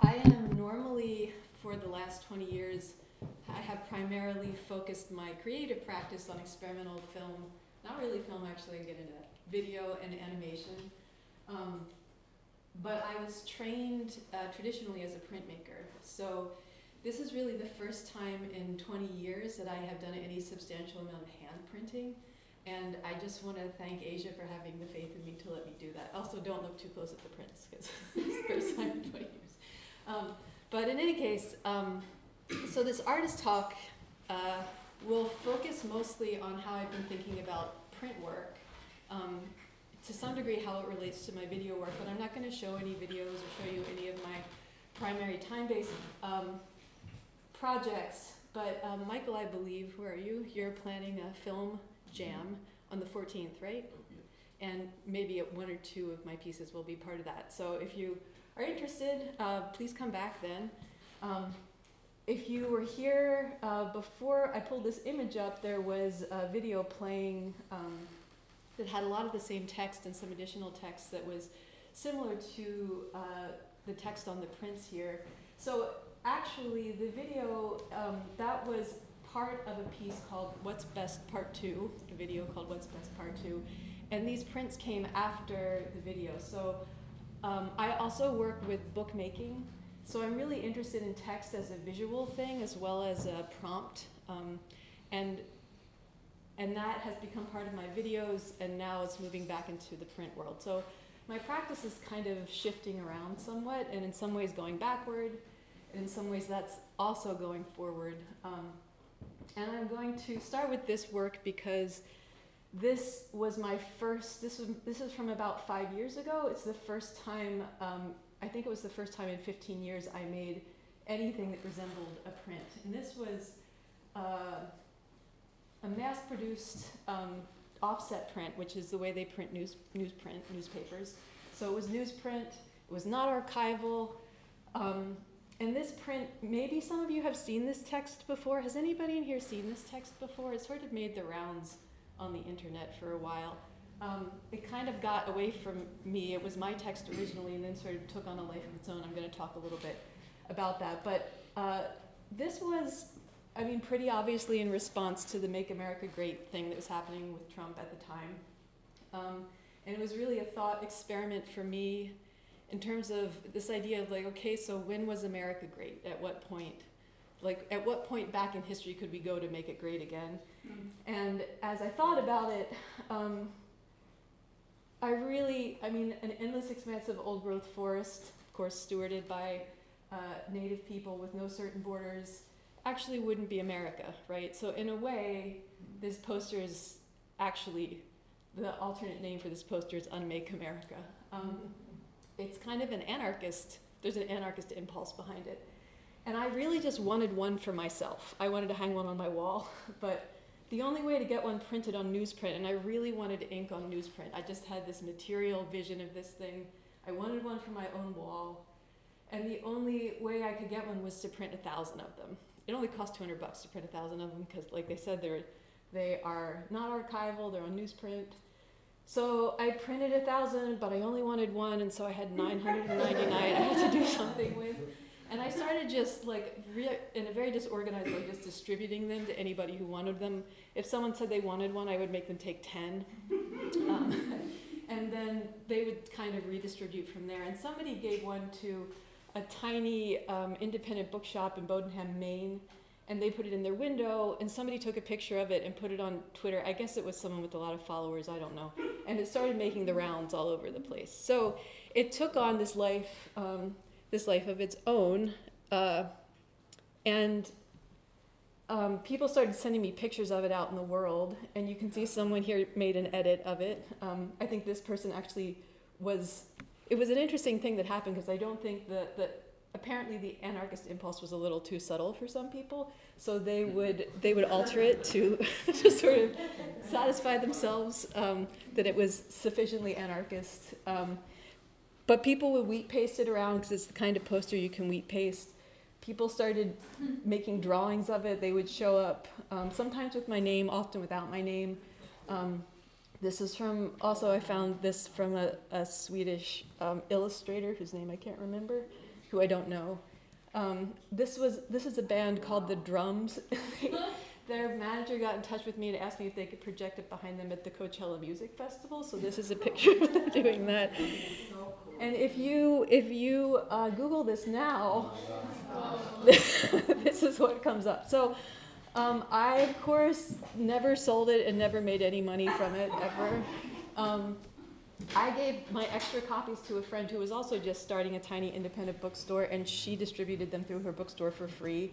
I am normally, for the last 20 years, I have primarily focused my creative practice on experimental film, not really film actually, I get into that, video and animation. Um, but I was trained uh, traditionally as a printmaker. So this is really the first time in 20 years that I have done any substantial amount of hand printing. And I just want to thank Asia for having the faith in me to let me do that. Also, don't look too close at the prints because it's the first time in 20 years. Um, but in any case, um, so this artist talk uh, will focus mostly on how I've been thinking about print work. Um, to some degree, how it relates to my video work, but I'm not going to show any videos or show you any of my primary time-based um, projects. But um, Michael, I believe, where are you? You're planning a film jam on the 14th, right? And maybe one or two of my pieces will be part of that. So if you are interested, uh, please come back then. Um, if you were here uh, before I pulled this image up, there was a video playing um, that had a lot of the same text and some additional text that was similar to uh, the text on the prints here. So actually, the video um, that was part of a piece called What's Best Part Two, a video called What's Best Part Two, and these prints came after the video. So um, I also work with bookmaking, so I'm really interested in text as a visual thing as well as a prompt, um, and and that has become part of my videos, and now it's moving back into the print world. So my practice is kind of shifting around somewhat, and in some ways going backward, and in some ways that's also going forward. Um, and I'm going to start with this work because this was my first. This was this is from about five years ago. It's the first time. Um, I think it was the first time in 15 years I made anything that resembled a print, and this was. Uh, a mass-produced um, offset print, which is the way they print news newsprint newspapers. So it was newsprint. It was not archival. Um, and this print, maybe some of you have seen this text before. Has anybody in here seen this text before? It sort of made the rounds on the internet for a while. Um, it kind of got away from me. It was my text originally, and then sort of took on a life of its own. I'm going to talk a little bit about that. But uh, this was I mean, pretty obviously in response to the Make America Great thing that was happening with Trump at the time. Um, and it was really a thought experiment for me in terms of this idea of like, okay, so when was America great? At what point? Like, at what point back in history could we go to make it great again? Mm-hmm. And as I thought about it, um, I really, I mean, an endless expanse of old growth forest, of course, stewarded by uh, native people with no certain borders actually wouldn't be America, right? So in a way, this poster is actually the alternate name for this poster is Unmake America. Um, it's kind of an anarchist. There's an anarchist impulse behind it, and I really just wanted one for myself. I wanted to hang one on my wall, but the only way to get one printed on newsprint, and I really wanted ink on newsprint. I just had this material vision of this thing. I wanted one for my own wall, and the only way I could get one was to print a thousand of them it only costs 200 bucks to print a thousand of them because like they said they're they are not archival they're on newsprint so i printed a thousand but i only wanted one and so i had 999 i had to do something with and i started just like re- in a very disorganized way just distributing them to anybody who wanted them if someone said they wanted one i would make them take 10 um, and then they would kind of redistribute from there and somebody gave one to a tiny um, independent bookshop in Bowdoinham, Maine, and they put it in their window, and somebody took a picture of it and put it on Twitter. I guess it was someone with a lot of followers, I don't know. And it started making the rounds all over the place. So it took on this life, um, this life of its own, uh, and um, people started sending me pictures of it out in the world, and you can see someone here made an edit of it. Um, I think this person actually was it was an interesting thing that happened because I don't think that, that apparently the anarchist impulse was a little too subtle for some people, so they would they would alter it to to sort of satisfy themselves um, that it was sufficiently anarchist. But people would wheat paste it around because it's the kind of poster you can wheat paste. People started making drawings of it. They would show up um, sometimes with my name, often without my name. Um, this is from, also, I found this from a, a Swedish um, illustrator whose name I can't remember. who I don't know. Um, this was this is a band called the Drums. Their manager got in touch with me and asked me if they could project it behind them at the Coachella Music Festival. So this is a picture of them doing that. And if you if you uh, Google this now, this is what comes up. So um, I of course never sold it and never made any money from it ever. Um, I gave my extra copies to a friend who was also just starting a tiny independent bookstore, and she distributed them through her bookstore for free.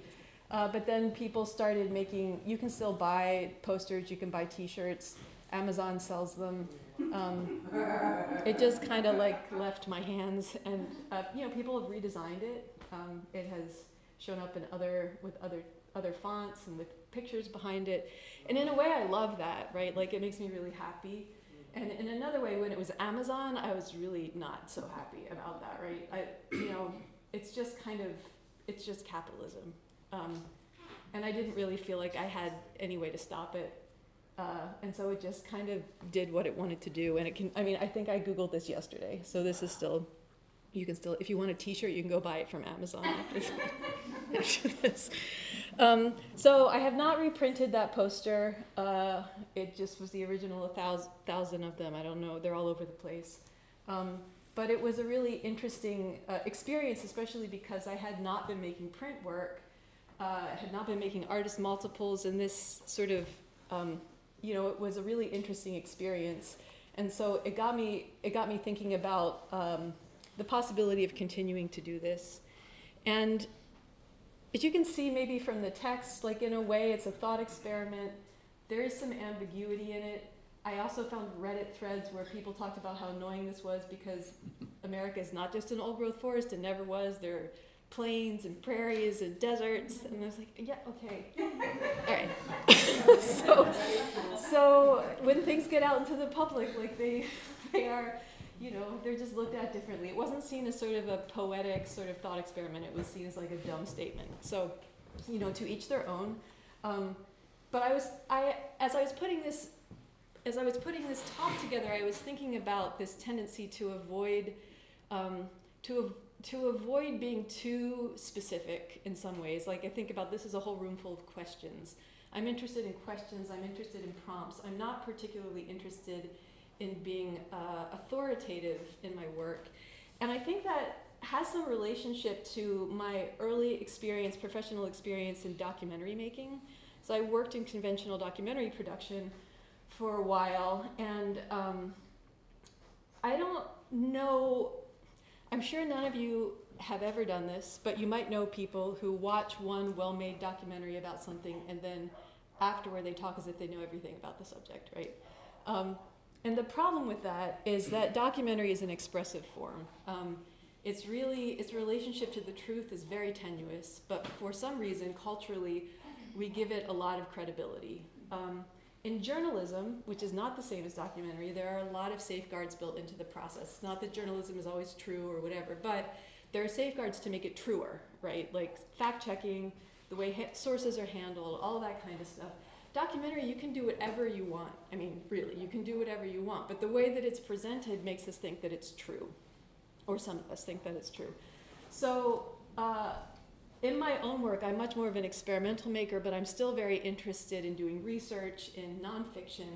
Uh, but then people started making, you can still buy posters, you can buy t shirts, Amazon sells them. Um, it just kind of like left my hands, and uh, you know, people have redesigned it. Um, it has shown up in other, with other, other fonts and with pictures behind it. And in a way, I love that, right? Like, it makes me really happy. And in another way, when it was Amazon, I was really not so happy about that, right? I, you know, it's just kind of, it's just capitalism. Um, and I didn't really feel like I had any way to stop it. Uh, and so it just kind of did what it wanted to do. And it can, I mean, I think I Googled this yesterday. So this is still, you can still, if you want a t shirt, you can go buy it from Amazon after this. Um, so I have not reprinted that poster. Uh, it just was the original, thousand, thousand of them. I don't know. They're all over the place. Um, but it was a really interesting uh, experience, especially because I had not been making print work, uh, had not been making artist multiples, and this sort of, um, you know, it was a really interesting experience. And so it got me, it got me thinking about um, the possibility of continuing to do this. And as you can see maybe from the text, like in a way it's a thought experiment. There is some ambiguity in it. I also found Reddit threads where people talked about how annoying this was because America is not just an old growth forest, it never was. There are plains and prairies and deserts. And I was like, yeah, okay. All right. so, so when things get out into the public, like they, they are you know, they're just looked at differently. It wasn't seen as sort of a poetic sort of thought experiment. It was seen as like a dumb statement. So, you know, to each their own. Um, but I was, I, as I was putting this, as I was putting this talk together, I was thinking about this tendency to avoid, um, to to avoid being too specific in some ways. Like I think about this as a whole room full of questions. I'm interested in questions. I'm interested in prompts. I'm not particularly interested in being uh, authoritative in my work. And I think that has some relationship to my early experience, professional experience in documentary making. So I worked in conventional documentary production for a while, and um, I don't know, I'm sure none of you have ever done this, but you might know people who watch one well made documentary about something and then afterward they talk as if they know everything about the subject, right? Um, and the problem with that is that documentary is an expressive form. Um, it's really, its relationship to the truth is very tenuous, but for some reason, culturally, we give it a lot of credibility. Um, in journalism, which is not the same as documentary, there are a lot of safeguards built into the process. It's not that journalism is always true or whatever, but there are safeguards to make it truer, right? Like fact checking, the way ha- sources are handled, all that kind of stuff documentary, you can do whatever you want. I mean, really, you can do whatever you want. But the way that it's presented makes us think that it's true, or some of us think that it's true. So, uh, in my own work, I'm much more of an experimental maker, but I'm still very interested in doing research, in nonfiction,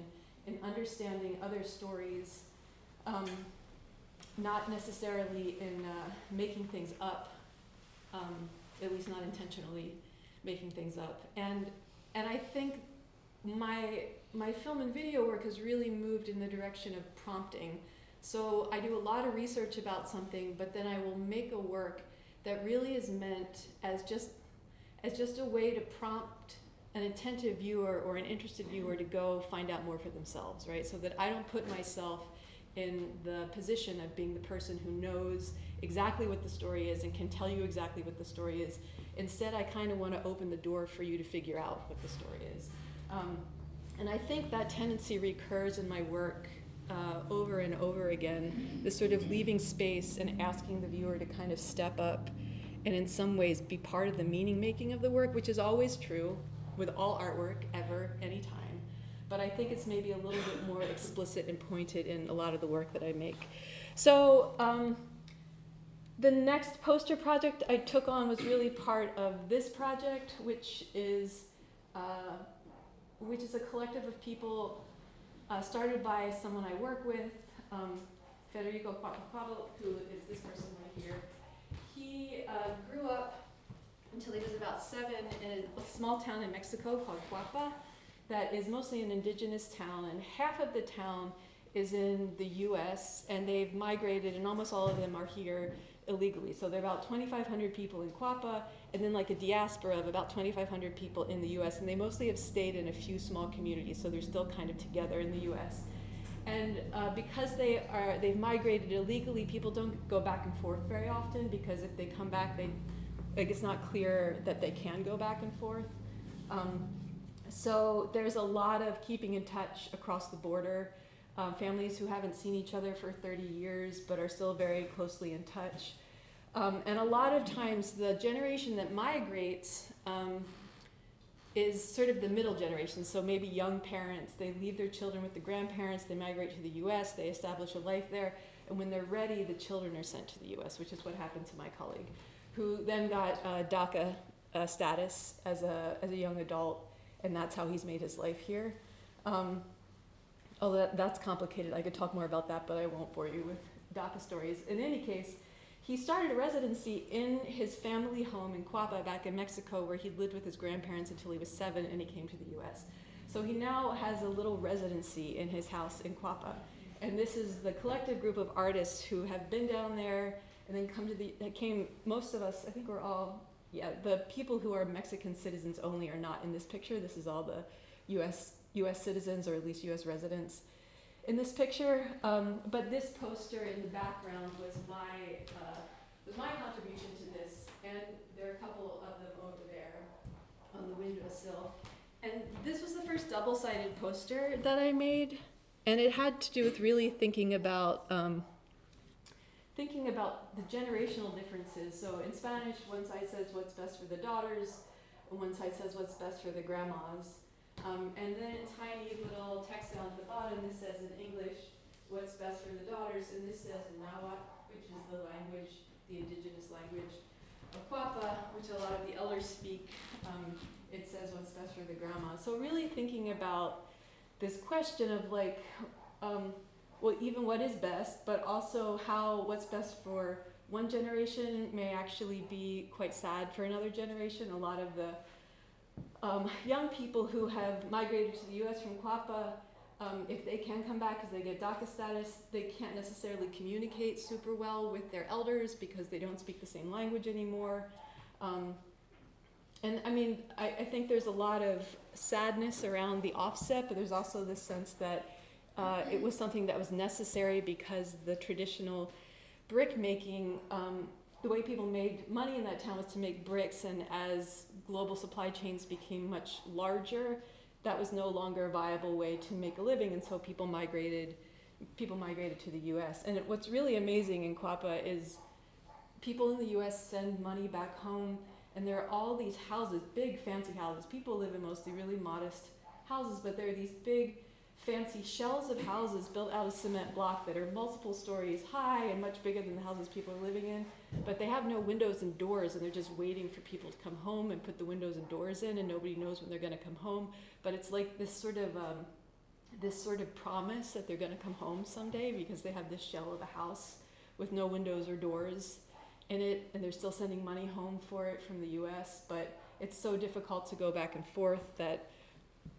in understanding other stories, um, not necessarily in uh, making things up, um, at least not intentionally making things up. And and I think my my film and video work has really moved in the direction of prompting. So I do a lot of research about something, but then I will make a work that really is meant as just as just a way to prompt an attentive viewer or an interested viewer to go find out more for themselves, right? So that I don't put myself in the position of being the person who knows exactly what the story is and can tell you exactly what the story is. Instead, I kind of want to open the door for you to figure out what the story is. Um, and I think that tendency recurs in my work uh, over and over again this sort of leaving space and asking the viewer to kind of step up and, in some ways, be part of the meaning making of the work, which is always true with all artwork, ever, anytime. But I think it's maybe a little bit more explicit and pointed in a lot of the work that I make. So, um, the next poster project I took on was really part of this project, which is uh, which is a collective of people uh, started by someone I work with, um, Federico Cuatlacuatl, who is this person right here. He uh, grew up until he was about seven in a small town in Mexico called Cuapa that is mostly an indigenous town, and half of the town is in the US, and they've migrated, and almost all of them are here illegally. So there are about 2,500 people in Cuapa, and then like a diaspora of about 2,500 people in the US, and they mostly have stayed in a few small communities, so they're still kind of together in the US. And uh, because they are, they've migrated illegally, people don't go back and forth very often because if they come back, they, like it's not clear that they can go back and forth. Um, so there's a lot of keeping in touch across the border. Um, families who haven't seen each other for 30 years but are still very closely in touch. Um, and a lot of times, the generation that migrates um, is sort of the middle generation. So maybe young parents, they leave their children with the grandparents, they migrate to the US, they establish a life there, and when they're ready, the children are sent to the US, which is what happened to my colleague, who then got uh, DACA uh, status as a, as a young adult, and that's how he's made his life here. Um, although that, that's complicated, I could talk more about that, but I won't bore you with DACA stories. In any case, he started a residency in his family home in Cuapa back in Mexico, where he lived with his grandparents until he was seven and he came to the US. So he now has a little residency in his house in Cuapa. And this is the collective group of artists who have been down there and then come to the, that came, most of us, I think we're all, yeah, the people who are Mexican citizens only are not in this picture. This is all the US, US citizens or at least US residents in this picture. Um, but this poster in the background was my uh, was my contribution to this, and there are a couple of them over there on the windowsill. And this was the first double-sided poster that I made, and it had to do with really thinking about um, thinking about the generational differences. So in Spanish, one side says what's best for the daughters, and one side says what's best for the grandmas. Um, and then tiny little text down at the bottom, this says in English, what's best for the daughters, and this says in Nahuatl, which is the language, the indigenous language of Cuapa, which a lot of the elders speak. Um, it says what's best for the grandma. So really thinking about this question of like, um, well, even what is best, but also how what's best for one generation may actually be quite sad for another generation. A lot of the um, young people who have migrated to the U.S. from Cuapa, um, if they can come back because they get DACA status, they can't necessarily communicate super well with their elders because they don't speak the same language anymore. Um, and I mean, I, I, think there's a lot of sadness around the offset, but there's also this sense that uh, it was something that was necessary because the traditional brick making um, the way people made money in that town was to make bricks, and as global supply chains became much larger, that was no longer a viable way to make a living, and so people migrated. People migrated to the U.S. And what's really amazing in Cuapa is people in the U.S. send money back home, and there are all these houses, big fancy houses. People live in mostly really modest houses, but there are these big fancy shells of houses built out of cement block that are multiple stories high and much bigger than the houses people are living in. But they have no windows and doors, and they're just waiting for people to come home and put the windows and doors in, and nobody knows when they're going to come home. But it's like this sort of um, this sort of promise that they're going to come home someday because they have this shell of a house with no windows or doors in it, and they're still sending money home for it from the U.S. But it's so difficult to go back and forth that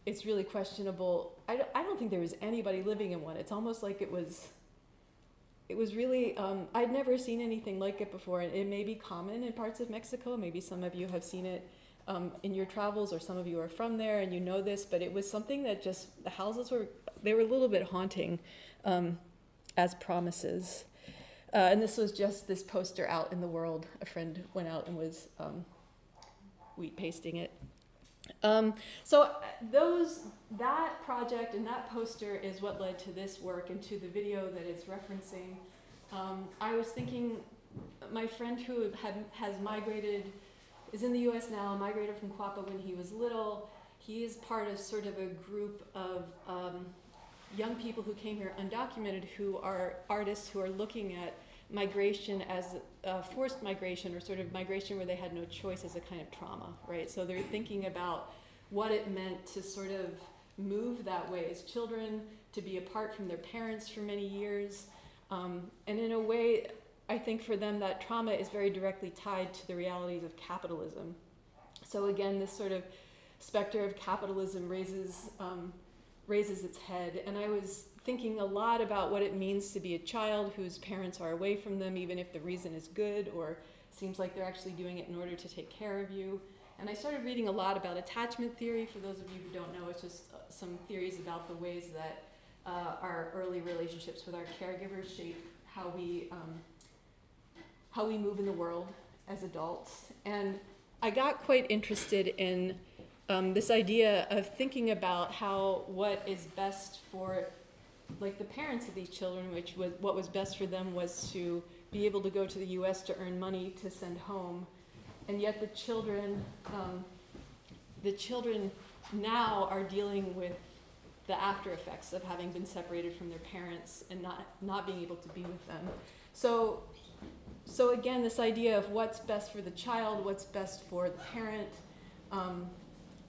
it's really questionable. I don't, I don't think there was anybody living in one. It's almost like it was. It was really. Um, I'd never seen anything like it before, and it may be common in parts of Mexico. Maybe some of you have seen it um, in your travels, or some of you are from there and you know this. But it was something that just the houses were. They were a little bit haunting, um, as promises. Uh, and this was just this poster out in the world. A friend went out and was um, wheat pasting it um, so uh, those that project and that poster is what led to this work and to the video that it's referencing. Um, I was thinking, my friend who had, has migrated, is in the U.S. now, migrated from Cuapa when he was little. He is part of sort of a group of um, young people who came here undocumented who are artists who are looking at migration as forced migration or sort of migration where they had no choice as a kind of trauma, right? So they're thinking about what it meant to sort of move that way as children, to be apart from their parents for many years. Um, and in a way, I think for them that trauma is very directly tied to the realities of capitalism. So again, this sort of specter of capitalism raises um, raises its head, and I was thinking a lot about what it means to be a child whose parents are away from them, even if the reason is good or seems like they're actually doing it in order to take care of you. And I started reading a lot about attachment theory. For those of you who don't know, it's just uh, some theories about the ways that uh, our early relationships with our caregivers shape how we um, how we move in the world as adults. And I got quite interested in um, this idea of thinking about how what is best for like the parents of these children, which was what was best for them was to be able to go to the U.S. to earn money to send home, and yet the children, um, the children now are dealing with the after effects of having been separated from their parents and not not being able to be with them. So, so again, this idea of what's best for the child, what's best for the parent. Um,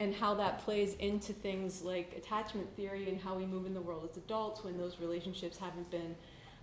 and how that plays into things like attachment theory and how we move in the world as adults when those relationships haven't been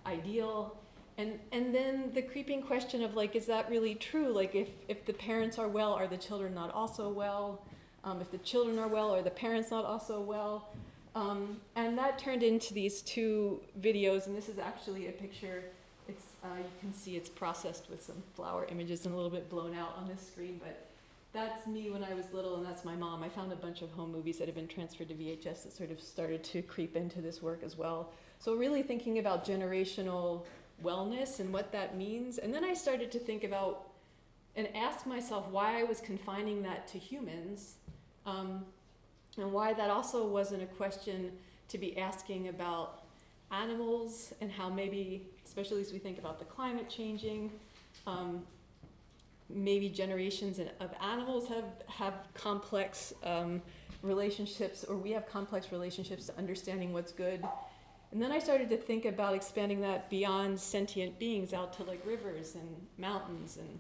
ideal. And and then the creeping question of like is that really true? Like if if the parents are well are the children not also well? Um, if the children are well are the parents not also well? Um, and that turned into these two videos and this is actually a picture. It's uh, you can see it's processed with some flower images and a little bit blown out on this screen but that's me when I was little, and that's my mom. I found a bunch of home movies that have been transferred to VHS that sort of started to creep into this work as well. So, really thinking about generational wellness and what that means. And then I started to think about and ask myself why I was confining that to humans, um, and why that also wasn't a question to be asking about animals and how maybe, especially as we think about the climate changing, um, maybe generations of animals have have complex um, relationships, or we have complex relationships to understanding what's good. And then I started to think about expanding that beyond sentient beings out to like rivers and mountains and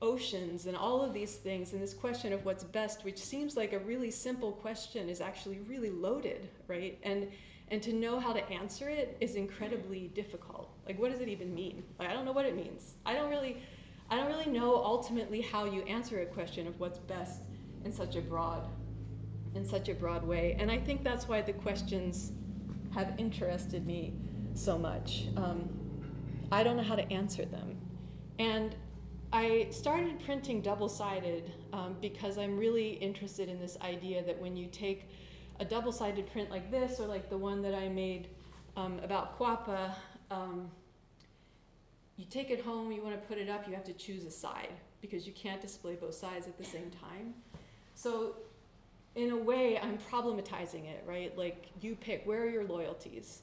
oceans and all of these things. And this question of what's best, which seems like a really simple question, is actually really loaded, right? And and to know how to answer it is incredibly difficult. Like, what does it even mean? Like, I don't know what it means. I don't really I don't really know ultimately how you answer a question of what's best in such a broad in such a broad way. And I think that's why the questions have interested me so much. Um, I don't know how to answer them. And I started printing double sided um, because I'm really interested in this idea that when you take a double sided print like this, or like the one that I made um, about Cuapa, um, you take it home, you want to put it up, you have to choose a side because you can't display both sides at the same time. So, in a way, I'm problematizing it, right? Like, you pick where are your loyalties?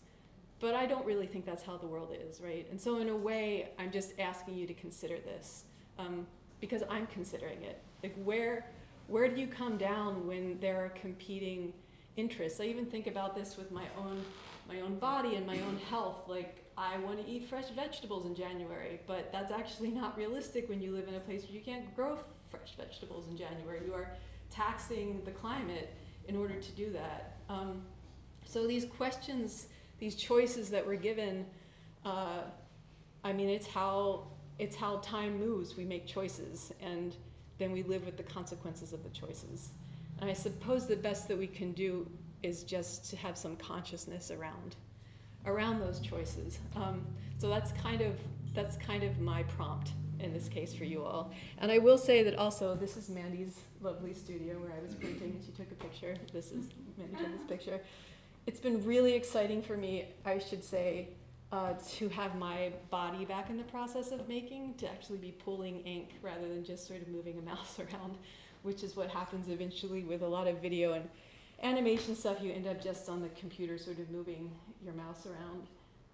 But I don't really think that's how the world is, right? And so, in a way, I'm just asking you to consider this um, because I'm considering it. Like, where, where do you come down when there are competing interests? I even think about this with my own, my own body and my own health. Like, I want to eat fresh vegetables in January, but that's actually not realistic when you live in a place where you can't grow fresh vegetables in January. You are taxing the climate in order to do that. Um, so these questions, these choices that we're given, uh, I mean, it's how it's how time moves. We make choices, and then we live with the consequences of the choices. And I suppose the best that we can do is just to have some consciousness around around those choices. Um, so that's kind of that's kind of my prompt in this case for you all. And I will say that also this is Mandy's lovely studio where I was printing. And she took a picture. This is Mandy took this picture. It's been really exciting for me, I should say, uh, to have my body back in the process of making, to actually be pulling ink rather than just sort of moving a mouse around, which is what happens eventually with a lot of video and animation stuff, you end up just on the computer, sort of moving your mouse around.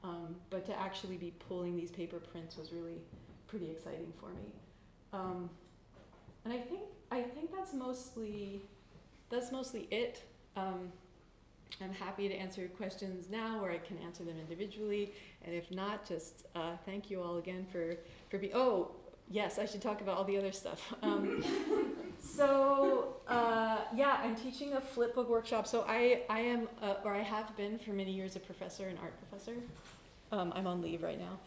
Um, but to actually be pulling these paper prints was really pretty exciting for me. Um, and I think I think that's mostly that's mostly it. Um, I'm happy to answer questions now, or I can answer them individually. And if not, just uh, thank you all again for for being. Oh, yes, I should talk about all the other stuff. So uh, yeah, I'm teaching a flip book workshop. So I I am uh, or I have been for many years a professor, an art professor. Um, I'm on leave right now,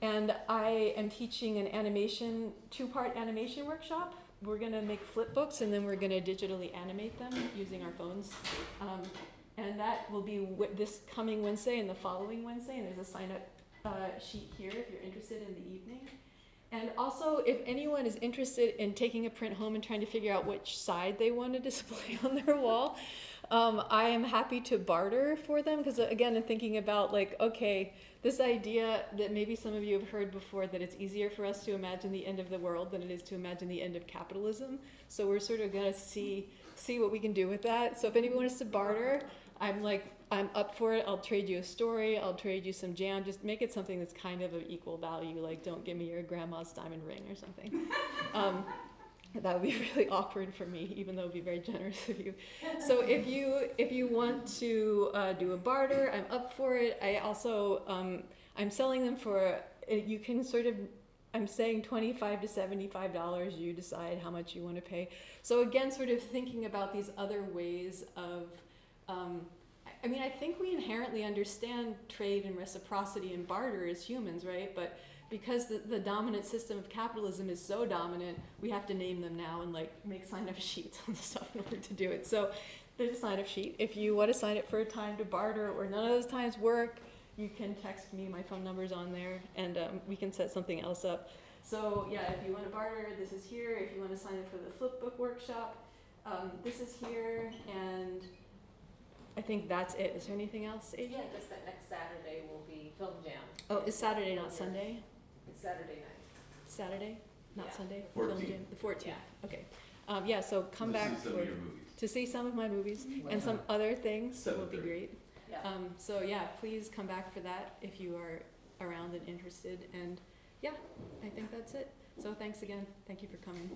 and I am teaching an animation two part animation workshop. We're gonna make flip books and then we're gonna digitally animate them using our phones. Um, and that will be wi- this coming Wednesday and the following Wednesday. And there's a sign up uh, sheet here if you're interested in the evening. And also, if anyone is interested in taking a print home and trying to figure out which side they want to display on their wall, um, I am happy to barter for them because, again, I'm thinking about like, okay, this idea that maybe some of you have heard before that it's easier for us to imagine the end of the world than it is to imagine the end of capitalism. So we're sort of gonna see see what we can do with that. So if anyone wants to barter, I'm like I'm up for it. I'll trade you a story. I'll trade you some jam. Just make it something that's kind of of equal value. Like don't give me your grandma's diamond ring or something. Um, that would be really awkward for me, even though it'd be very generous of you. So if you if you want to uh, do a barter, I'm up for it. I also um, I'm selling them for uh, you can sort of I'm saying twenty five to seventy five dollars. You decide how much you want to pay. So again, sort of thinking about these other ways of. Um, I- mean, I think we inherently understand trade and reciprocity and barter as humans, right? But because the, the dominant system of capitalism is so dominant, we have to name them now and like make sign up sheets and stuff in order to do it. So there's a sign up sheet. If you want to sign up for a time to barter or none of those times work, you can text me. My phone number's on there and um, we can set something else up. So yeah, if you want to barter, this is here. If you want to sign up for the flip book workshop, um, this is here. And I think that's it. Is there anything else, Adrian? Yeah, just that next Saturday will be film jam. Oh, it's Saturday, not Sunday? It's Saturday night. Saturday, not Yeah. Sunday? 14th. Film jam- The fourteenth, Yeah. okay. Um, yeah, so come To see back some for, of your movies. to see some of my movies and some other things that will be 7:30. great. Yeah. Um, so yeah, please come back for that if you are around and interested. And yeah, I think that's it. So thanks again. Thank you for coming.